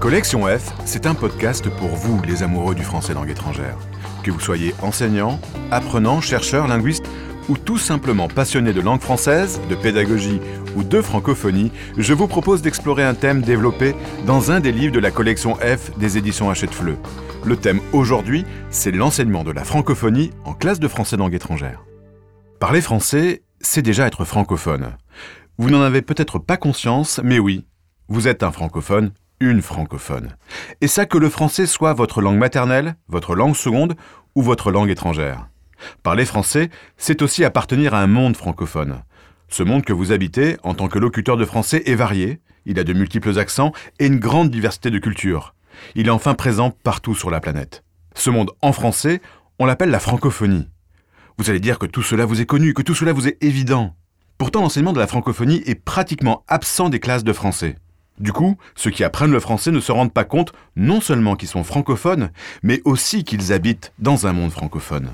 Collection F, c'est un podcast pour vous, les amoureux du français langue étrangère. Que vous soyez enseignant, apprenant, chercheur, linguiste ou tout simplement passionné de langue française, de pédagogie ou de francophonie, je vous propose d'explorer un thème développé dans un des livres de la collection F des éditions Hachette Fleu. Le thème aujourd'hui, c'est l'enseignement de la francophonie en classe de français langue étrangère. Parler français, c'est déjà être francophone. Vous n'en avez peut-être pas conscience, mais oui, vous êtes un francophone une francophone. Et ça que le français soit votre langue maternelle, votre langue seconde ou votre langue étrangère. Parler français, c'est aussi appartenir à un monde francophone. Ce monde que vous habitez en tant que locuteur de français est varié, il a de multiples accents et une grande diversité de cultures. Il est enfin présent partout sur la planète. Ce monde en français, on l'appelle la francophonie. Vous allez dire que tout cela vous est connu, que tout cela vous est évident. Pourtant, l'enseignement de la francophonie est pratiquement absent des classes de français. Du coup, ceux qui apprennent le français ne se rendent pas compte non seulement qu'ils sont francophones, mais aussi qu'ils habitent dans un monde francophone.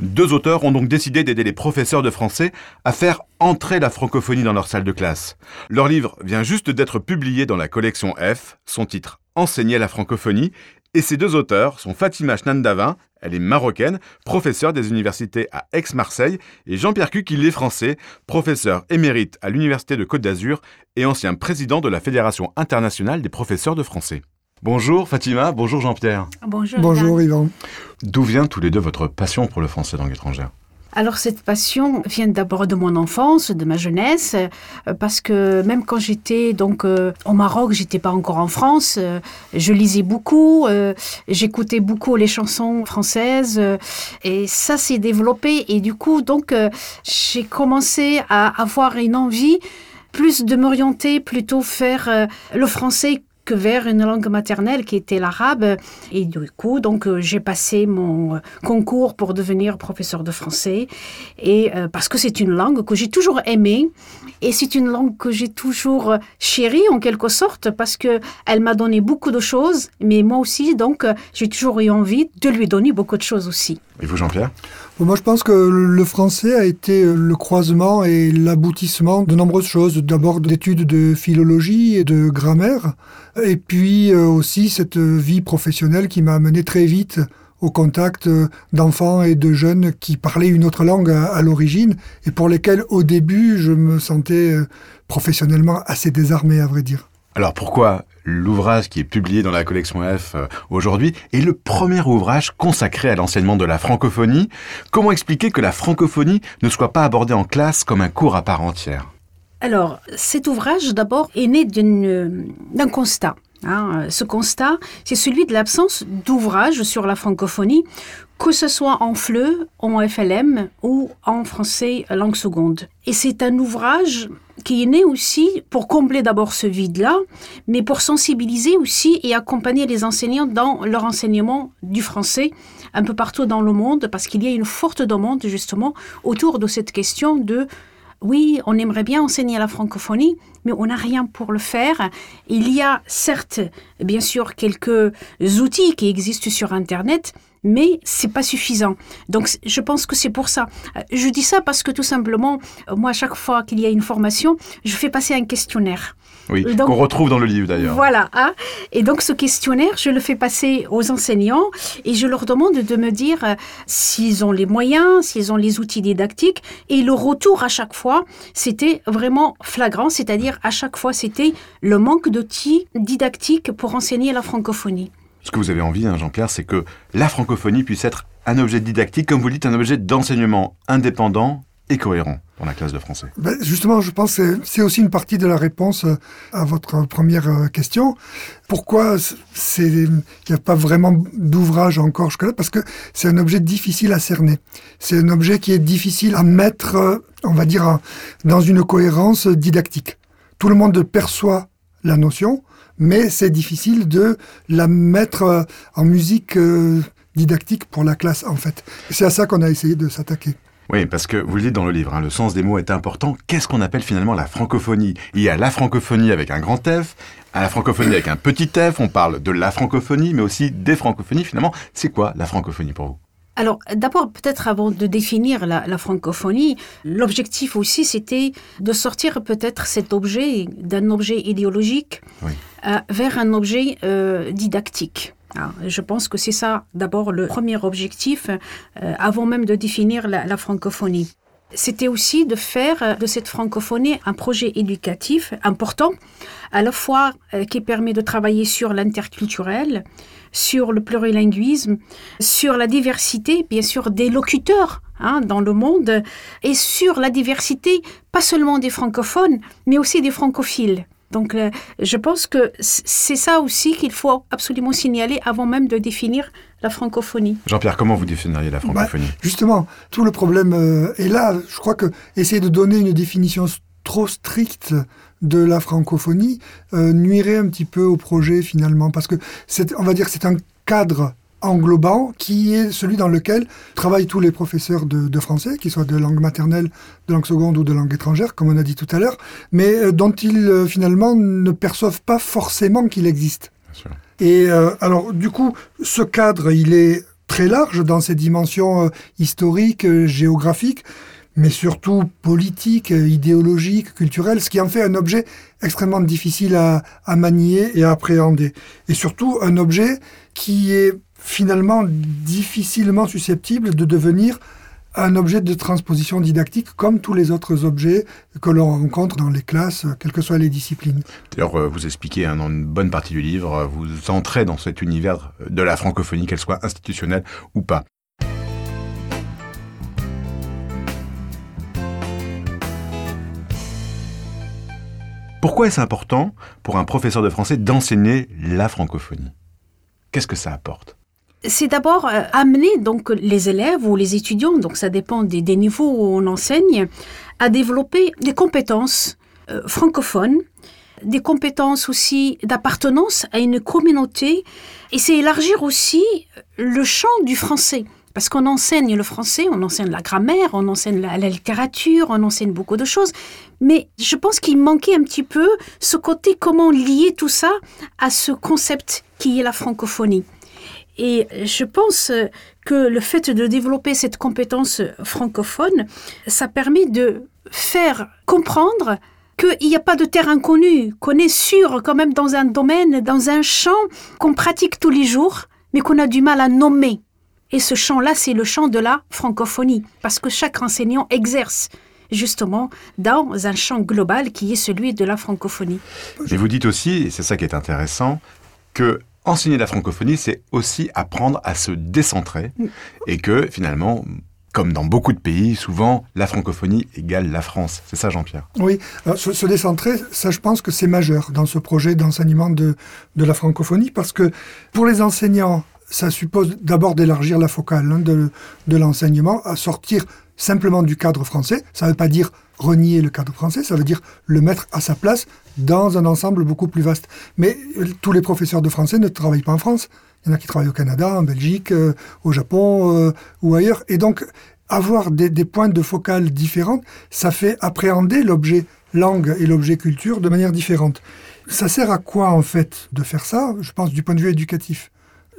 Deux auteurs ont donc décidé d'aider les professeurs de français à faire entrer la francophonie dans leur salle de classe. Leur livre vient juste d'être publié dans la collection F, son titre Enseigner la francophonie, et ces deux auteurs sont Fatima Chnandavin, elle est marocaine, professeure des universités à Aix-Marseille, et Jean-Pierre Cuc, il est français, professeur émérite à l'Université de Côte d'Azur et ancien président de la Fédération internationale des professeurs de français. Bonjour Fatima, bonjour Jean-Pierre. Bonjour. Bonjour Yvan. D'où vient tous les deux votre passion pour le français langue étrangère alors cette passion vient d'abord de mon enfance, de ma jeunesse, euh, parce que même quand j'étais donc euh, au Maroc, j'étais pas encore en France, euh, je lisais beaucoup, j'écoutais beaucoup les chansons françaises et ça s'est développé. Et du coup donc j'ai commencé à avoir une envie plus de m'orienter plutôt faire le français que vers une langue maternelle qui était l'arabe. Et du coup, donc, euh, j'ai passé mon euh, concours pour devenir professeur de français. Et euh, parce que c'est une langue que j'ai toujours aimée. Et c'est une langue que j'ai toujours chérie, en quelque sorte, parce que elle m'a donné beaucoup de choses. Mais moi aussi, donc, j'ai toujours eu envie de lui donner beaucoup de choses aussi. Et vous, Jean-Pierre moi, je pense que le français a été le croisement et l'aboutissement de nombreuses choses. D'abord d'études de philologie et de grammaire, et puis euh, aussi cette vie professionnelle qui m'a amené très vite au contact d'enfants et de jeunes qui parlaient une autre langue à, l'origine et pour lesquels au début je me sentais euh, professionnellement assez désarmé à vrai dire. Alors pourquoi l'ouvrage qui est publié dans la collection F euh, aujourd'hui est le premier ouvrage consacré à l'enseignement de la francophonie? Comment expliquer que la francophonie ne soit pas abordée en classe comme un cours à part entière? Alors, cet ouvrage, d'abord, est né d'un constat. Hein. Ce constat, c'est celui de l'absence d'ouvrage sur la francophonie, que ce soit en FLE, en FLM ou en français langue seconde. Et c'est un ouvrage qui est né aussi pour combler d'abord ce vide-là, mais pour sensibiliser aussi et accompagner les enseignants dans leur enseignement du français un peu partout dans le monde, parce qu'il y a une forte demande justement autour de cette question de oui, on aimerait bien enseigner la francophonie, mais on n'a rien pour le faire. Il y a certes, bien sûr, quelques outils qui existent sur Internet, mais c'est pas suffisant. Donc, je pense que c'est pour ça. Je dis ça parce que tout simplement, moi, à chaque fois qu'il y a une formation, je fais passer un questionnaire. Oui, qu'on retrouve dans le livre d'ailleurs. Voilà. Hein. et donc ce questionnaire, je le fais passer aux enseignants et je leur demande de me dire euh, s'ils ont les moyens, s'ils ont les outils didactiques. Et le retour à chaque fois, c'était vraiment flagrant, c'est-à-dire à chaque fois, c'était le manque d'outils didactiques pour enseigner la francophonie. Ce que vous avez envie, hein, Jean-Pierre, c'est que la francophonie puisse être un objet didactique, comme vous dites, un objet d'enseignement indépendant et cohérent dans la classe de français ben Justement, je pense que c'est aussi une partie de la réponse euh, à votre première euh, question. Pourquoi il n'y a pas vraiment d'ouvrage encore jusque-là? Parce que c'est un objet difficile à cerner. C'est un objet qui est difficile à mettre, euh, on va dire, dans une cohérence didactique. Tout le monde perçoit la notion, mais c'est difficile de la mettre en musique didactique pour la classe, en fait. C'est à ça qu'on a essayé de s'attaquer. Oui, parce que vous le dites dans le livre, hein, le sens des mots est important. Qu'est-ce qu'on appelle finalement la francophonie? Il y a la francophonie avec un grand F, à la francophonie avec un petit f, on parle de la francophonie, mais aussi des francophonies. Finalement, c'est quoi la francophonie pour vous? Alors, d'abord, peut-être avant de définir la, francophonie, l'objectif aussi, c'était de sortir peut-être cet objet d'un objet idéologique vers un objet didactique. Ah, je pense que c'est ça d'abord le premier objectif avant même de définir la francophonie c'était aussi de faire de cette francophonie un projet éducatif important, à la fois euh, qui permet de travailler sur l'interculturel, sur le plurilinguisme, sur la diversité, bien sûr, des locuteurs hein, dans le monde, et sur la diversité, pas seulement des francophones, mais aussi des francophiles. Donc, euh, je pense que c'est ça aussi qu'il faut absolument signaler avant même de définir la francophonie. Jean-Pierre, comment vous définiriez la francophonie? bah, Justement, tout le problème euh, est là. Je crois que essayer de donner une définition trop stricte de la francophonie euh, nuirait un petit peu au projet finalement, parce que c'est, on va dire, c'est un cadre englobant qui est celui dans lequel travaillent tous les professeurs de, français, qu'ils soient de langue maternelle, de langue seconde ou de langue étrangère, comme on a dit tout à l'heure, mais euh, dont ils euh, finalement ne perçoivent pas forcément qu'il existe. Et euh, alors du coup, ce cadre, il est très large dans ses dimensions historiques, géographiques, mais surtout politiques, idéologiques, culturelles, ce qui en fait un objet extrêmement difficile à, à manier et à appréhender. Et surtout un objet qui est finalement difficilement susceptible de devenir un objet de transposition didactique comme tous les autres objets que l'on rencontre dans les classes, quelles que soient les disciplines. D'ailleurs, euh, vous expliquez hein, dans une bonne partie du livre, euh, vous entrez dans cet univers de la francophonie, qu'elle soit institutionnelle ou pas. Pourquoi est-ce important pour un professeur de français d'enseigner la francophonie? Qu'est-ce que ça apporte? C'est d'abord euh, amener donc les élèves ou les étudiants, donc ça dépend des, niveaux où on enseigne, à développer des compétences euh, francophones, des compétences aussi d'appartenance à une communauté, et c'est élargir aussi le champ du français. Parce qu'on enseigne le français, on enseigne la grammaire, on enseigne la, la littérature, on enseigne beaucoup de choses. Mais je pense qu'il manquait un petit peu ce côté comment lier tout ça à ce concept qui est la francophonie. Et je pense que le fait de développer cette compétence francophone, ça permet de faire comprendre qu'il n'y a pas de terre inconnue, qu'on est sûr quand même dans un domaine, dans un champ qu'on pratique tous les jours, mais qu'on a du mal à nommer. Et ce champ-là, c'est le champ de la francophonie, parce que chaque enseignant exerce justement dans un champ global qui est celui de la francophonie. Et vous dites aussi, et c'est ça qui est intéressant, que enseigner la francophonie, c'est aussi apprendre à se décentrer mm. et que finalement, comme dans beaucoup de pays, souvent, la francophonie égale la France. C'est ça, Jean-Pierre? Oui, se, décentrer, ça, je pense que c'est majeur dans ce projet d'enseignement de, de la francophonie, parce que pour les enseignants, ça suppose d'abord d'élargir la focale hein, de, de l'enseignement, à sortir simplement du cadre français. Ça ne veut pas dire renier le cadre français, ça veut dire le mettre à sa place dans un ensemble beaucoup plus vaste. Mais euh, tous les professeurs de français ne travaillent pas en France. Il y en a qui travaillent au Canada, en Belgique, euh, au Japon euh, ou ailleurs. Et donc, avoir des, des, points de focale différents, ça fait appréhender l'objet langue et l'objet culture de manière différente. Ça sert à quoi, en fait, de faire ça? Je pense du point de vue éducatif.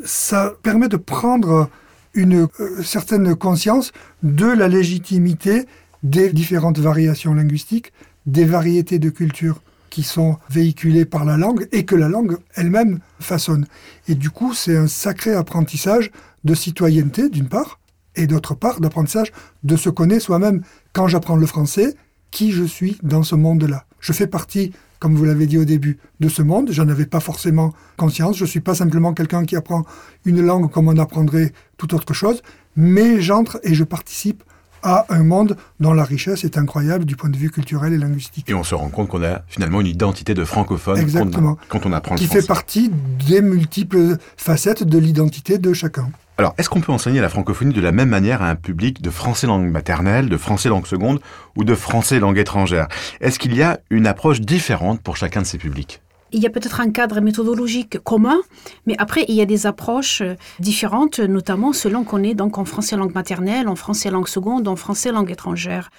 Ça permet de prendre une certaine conscience de la légitimité des différentes variations linguistiques, des variétés de culture qui sont véhiculées par la langue et que la langue elle-même façonne. Et du coup, c'est un sacré apprentissage de citoyenneté, d'une part, et d'autre part, d'apprentissage de se connaître soi-même. Quand j'apprends le français, qui je suis dans ce monde-là? Je fais partie, comme vous l'avez dit au début, de ce monde. J'en avais pas forcément conscience. Je suis pas simplement quelqu'un qui apprend une langue comme on apprendrait toute autre chose, mais j'entre et je participe à un monde dont la richesse est incroyable du point de vue culturel et linguistique. Et on se rend compte qu'on a finalement une identité de francophone Exactement. Quand, on, apprend le Qui fait partie des multiples facettes de l'identité de chacun. Alors, est-ce qu'on peut enseigner la francophonie de la même manière à un public de français langue maternelle, de français langue seconde ou de français langue étrangère? Est-ce qu'il y a une approche différente pour chacun de ces publics? Il y a peut-être un cadre méthodologique commun, mais après, il y a des approches euh, différentes, notamment selon qu'on est donc en français langue maternelle, en français langue seconde, en français langue étrangère.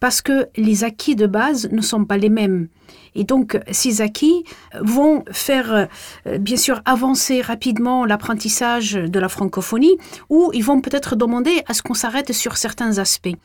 Parce que les acquis de base ne sont pas les mêmes. Et donc, ces acquis vont faire, euh, bien sûr, avancer rapidement l'apprentissage de la francophonie, ou ils vont peut-être demander à ce qu'on s'arrête sur certains aspects.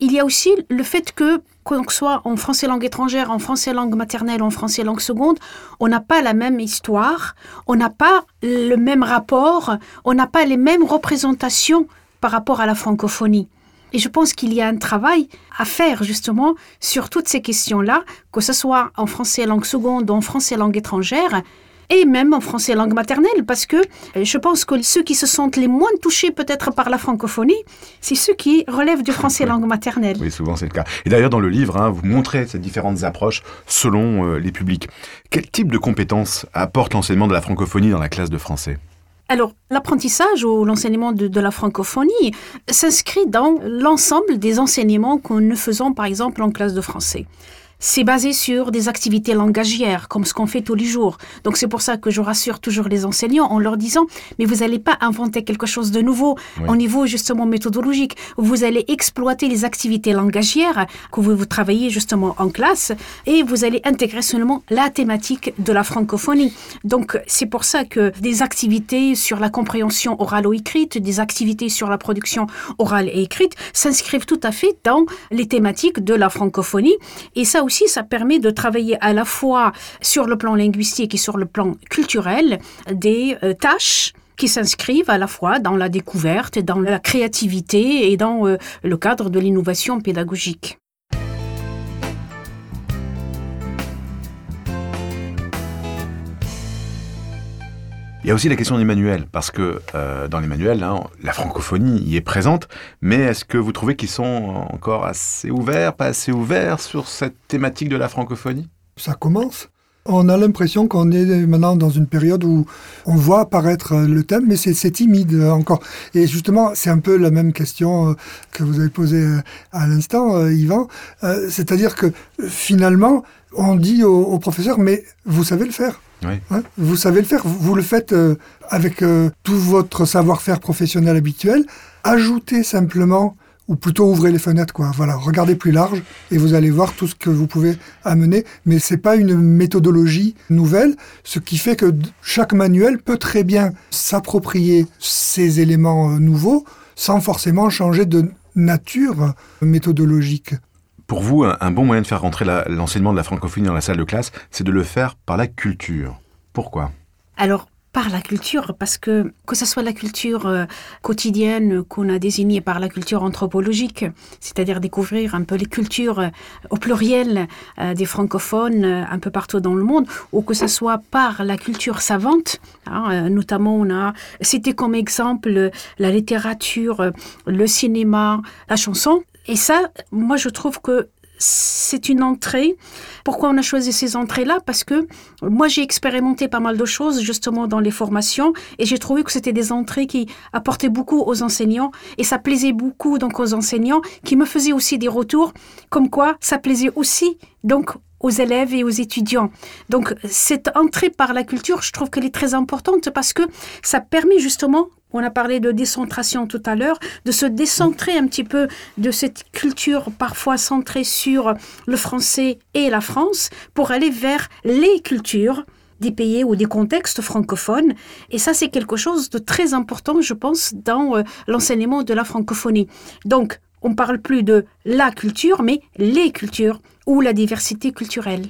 Il y a aussi le fait que, qu'on soit en français langue étrangère, en français langue maternelle, en français langue seconde, on n'a pas la même histoire, on n'a pas le même rapport, on n'a pas les mêmes représentations par rapport à la francophonie. Et je pense qu'il y a un travail à faire justement sur toutes ces questions-là, que ce soit en français langue seconde ou en français langue étrangère, et même en français langue maternelle, parce que euh, je pense que ceux qui se sentent les moins touchés peut-être par la francophonie, c'est ceux qui relèvent du français langue maternelle. Oui, souvent c'est le cas. Et d'ailleurs dans le livre, hein, vous montrez ces différentes approches selon euh, les publics. Quel type de compétences apporte l'enseignement de la francophonie dans la classe de français? Alors, l'apprentissage ou l'enseignement de, de, la francophonie s'inscrit dans l'ensemble des enseignements que nous faisons, par exemple, en classe de français. C'est basé sur des activités langagières, comme ce qu'on fait tous les jours. Donc c'est pour ça que je rassure toujours les enseignants en leur disant, mais vous n'allez pas inventer quelque chose de nouveau au niveau justement méthodologique. Vous allez exploiter les activités langagières que vous, vous travaillez justement en classe et vous allez intégrer seulement la thématique de la francophonie. Donc c'est pour ça que des activités sur la compréhension orale ou écrite, des activités sur la production orale et écrite s'inscrivent tout à fait dans les thématiques de la francophonie. Et ça aussi, ça permet de travailler à la fois sur le plan linguistique et sur le plan culturel des euh, tâches qui s'inscrivent à la fois dans la découverte, dans la créativité et dans euh, le cadre de l'innovation pédagogique. Il y a aussi la question des manuels, parce que euh, dans les manuels, hein, la francophonie y est présente, mais est-ce que vous trouvez qu'ils sont encore assez ouverts, pas assez ouverts sur cette thématique de la francophonie? Ça commence. On a l'impression qu'on est maintenant dans une période où on voit apparaître le thème, mais c'est timide encore. Et justement, c'est un peu la même question euh, que vous avez posée euh, à l'instant, Yvan. C'est-à-dire que finalement, on dit au professeur, mais vous savez le faire vous savez le faire, vous, le faites euh, avec euh, tout votre savoir-faire professionnel habituel. Ajoutez simplement, ou plutôt ouvrez les fenêtres, quoi. Voilà, regardez plus large et vous allez voir tout ce que vous pouvez amener. Mais c'est pas une méthodologie nouvelle, ce qui fait que chaque manuel peut très bien s'approprier ces éléments euh, nouveaux sans forcément changer de nature méthodologique. Pour vous, un bon moyen de faire rentrer l'enseignement de la francophonie dans la salle de classe, c'est de le faire par la culture. Pourquoi? Alors, par la culture, parce que que ce soit la culture euh, quotidienne qu'on a désignée par la culture anthropologique, c'est-à-dire découvrir un peu les cultures euh, au pluriel euh, des francophones un peu partout dans le monde, ou que ce soit par la culture savante, hein, notamment on a cité comme exemple la littérature, le cinéma, la chanson, et ça, moi, je trouve que c'est une entrée. Pourquoi on a choisi ces entrées-là? Parce que moi, j'ai expérimenté pas mal de choses justement dans les formations et j'ai trouvé que c'était des entrées qui apportaient beaucoup aux enseignants et ça plaisait beaucoup donc aux enseignants qui me faisaient aussi des retours comme quoi ça plaisait aussi donc aux élèves et aux étudiants. Donc cette entrée par la culture, je trouve qu'elle est très importante parce que ça permet justement on a parlé de décentration tout à l'heure, de se décentrer un petit peu de cette culture parfois centrée sur le français et la France pour aller vers les cultures des pays ou des contextes francophones. Et ça, c'est quelque chose de très important, je pense, dans euh, l'enseignement de la francophonie. Donc, on parle plus de la culture, mais les cultures ou la diversité culturelle.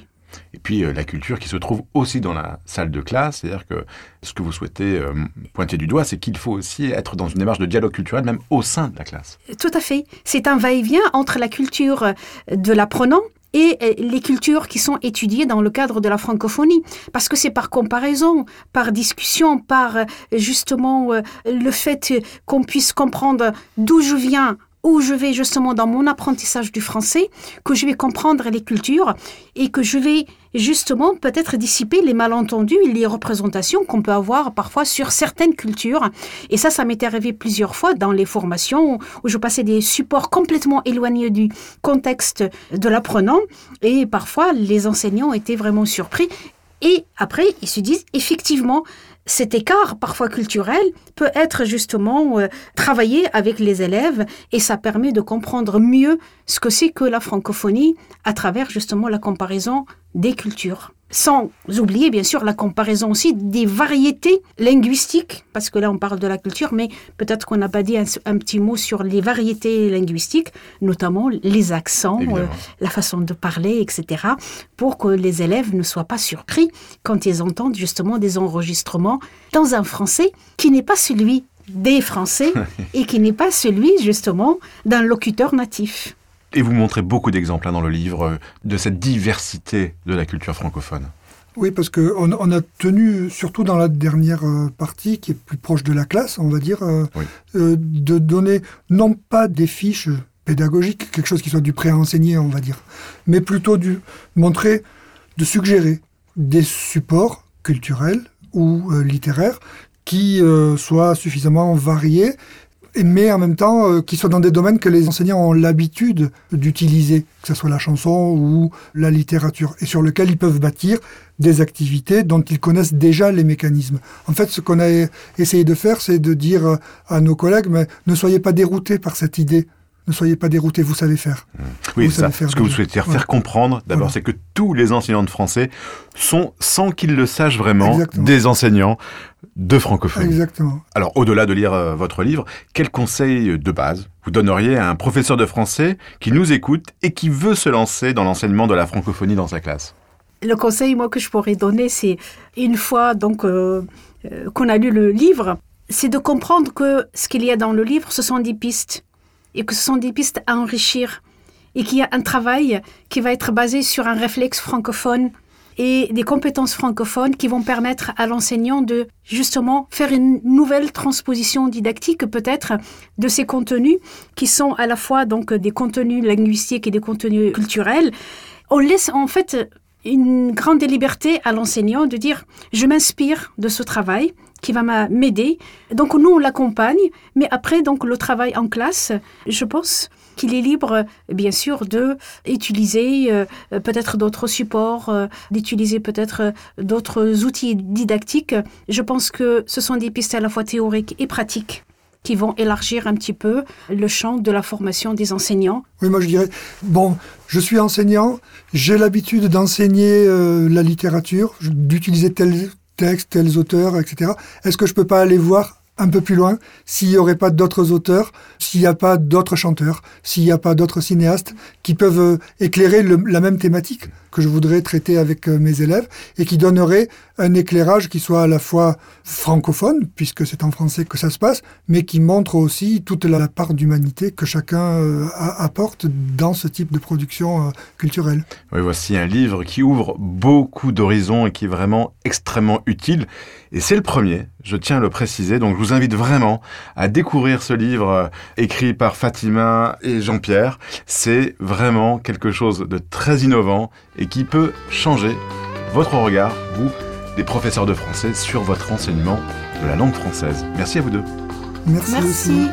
Et puis euh, la culture qui se trouve aussi dans la salle de classe, c'est-à-dire que ce que vous souhaitez euh, pointer du doigt, c'est qu'il faut aussi être dans une démarche de dialogue culturel, même au sein de la classe. Tout à fait. C'est un va-et-vient entre la culture euh, de l'apprenant et les cultures qui sont étudiées dans le cadre de la francophonie. Parce que c'est par comparaison, par discussion, par justement le fait qu'on puisse comprendre d'où je viens où je vais justement dans mon apprentissage du français, que je vais comprendre les cultures et que je vais justement peut-être dissiper les malentendus et les représentations qu'on peut avoir parfois sur certaines cultures. Et ça, ça m'est arrivé plusieurs fois dans les formations où je passais des supports complètement éloignés du contexte de l'apprenant et parfois les enseignants étaient vraiment surpris et après, ils se disent, effectivement, cet écart, parfois culturel, peut être justement euh, travaillé avec les élèves et ça permet de comprendre mieux ce que c'est que la francophonie à travers justement la comparaison des cultures. Sans oublier bien sûr la comparaison aussi des variétés linguistiques, parce que là on parle de la culture, mais peut-être qu'on n'a pas dit un, petit mot sur les variétés linguistiques, notamment les accents, euh, la façon de parler, etc., pour que les élèves ne soient pas surpris quand ils entendent justement des enregistrements dans un français qui n'est pas celui des Français et qui n'est pas celui justement d'un locuteur natif. Et vous montrez beaucoup d'exemples hein, dans le livre euh, de cette diversité de la culture francophone. Oui, parce qu'on on a tenu, surtout dans la dernière euh, partie, qui est plus proche de la classe, on va dire, euh, de donner non pas des fiches pédagogiques, quelque chose qui soit du pré-enseigné, on va dire, mais plutôt du montrer, de suggérer des supports culturels ou littéraires qui soient suffisamment variés mais en même temps euh, qui soient dans des domaines que les enseignants ont l'habitude d'utiliser, que ce soit la chanson ou la littérature, et sur lequel ils peuvent bâtir des activités dont ils connaissent déjà les mécanismes. En fait, ce qu'on a essayé de faire, c'est de dire à nos collègues, mais ne soyez pas déroutés par cette idée ne soyez pas déroutés, vous savez faire. Mmh. Oui, ça. ce que vous souhaitez faire comprendre, d'abord, c'est que tous les enseignants de français sont, sans qu'ils le sachent vraiment, des enseignants de francophonie. Exactement. Alors, au-delà de lire euh, votre livre, quel conseil de base vous donneriez à un professeur de français qui nous écoute et qui veut se lancer dans l'enseignement de la francophonie dans sa classe? Le conseil, moi, que je pourrais donner, c'est une fois donc euh, euh, qu'on a lu le livre, c'est de comprendre que ce qu'il y a dans le livre, ce sont des pistes et que ce sont des pistes à enrichir et qu'il y a un travail qui va être basé sur un réflexe francophone et des compétences francophones qui vont permettre à l'enseignant de justement faire une nouvelle transposition didactique peut-être de ces contenus qui sont à la fois donc des contenus linguistiques et des contenus culturels. On laisse en fait une grande liberté à l'enseignant de dire je m'inspire de ce travail qui va m'aider. Donc nous, on l'accompagne, mais après, donc le travail en classe, je pense qu'il est libre, bien sûr, de utiliser euh, peut-être d'autres supports, euh, d'utiliser peut-être d'autres outils didactiques. Je pense que ce sont des pistes à la fois théoriques et pratiques qui vont élargir un petit peu le champ de la formation des enseignants. Oui, moi je dirais, bon, je suis enseignant, j'ai l'habitude d'enseigner euh, la littérature, d'utiliser tel textes, tels auteurs, etc. Est-ce que je peux pas aller voir un peu plus loin s'il n'y aurait pas d'autres auteurs, s'il n'y a pas d'autres chanteurs, s'il n'y a pas d'autres cinéastes qui peuvent euh, éclairer la même thématique que je voudrais traiter avec euh, mes élèves et qui donnerait un éclairage qui soit à la fois francophone, puisque c'est en français que ça se passe, mais qui montre aussi toute la part d'humanité que chacun euh, apporte dans ce type de production culturelle. Oui, voici un livre qui ouvre beaucoup d'horizons et qui est vraiment extrêmement utile. Et c'est le premier, je tiens à le préciser, donc je vous invite vraiment à découvrir ce livre écrit par Fatima et Jean-Pierre. C'est vraiment quelque chose de très innovant et qui peut changer votre regard, vous, des professeurs de français, sur votre enseignement de la langue française. Merci à vous deux. Merci.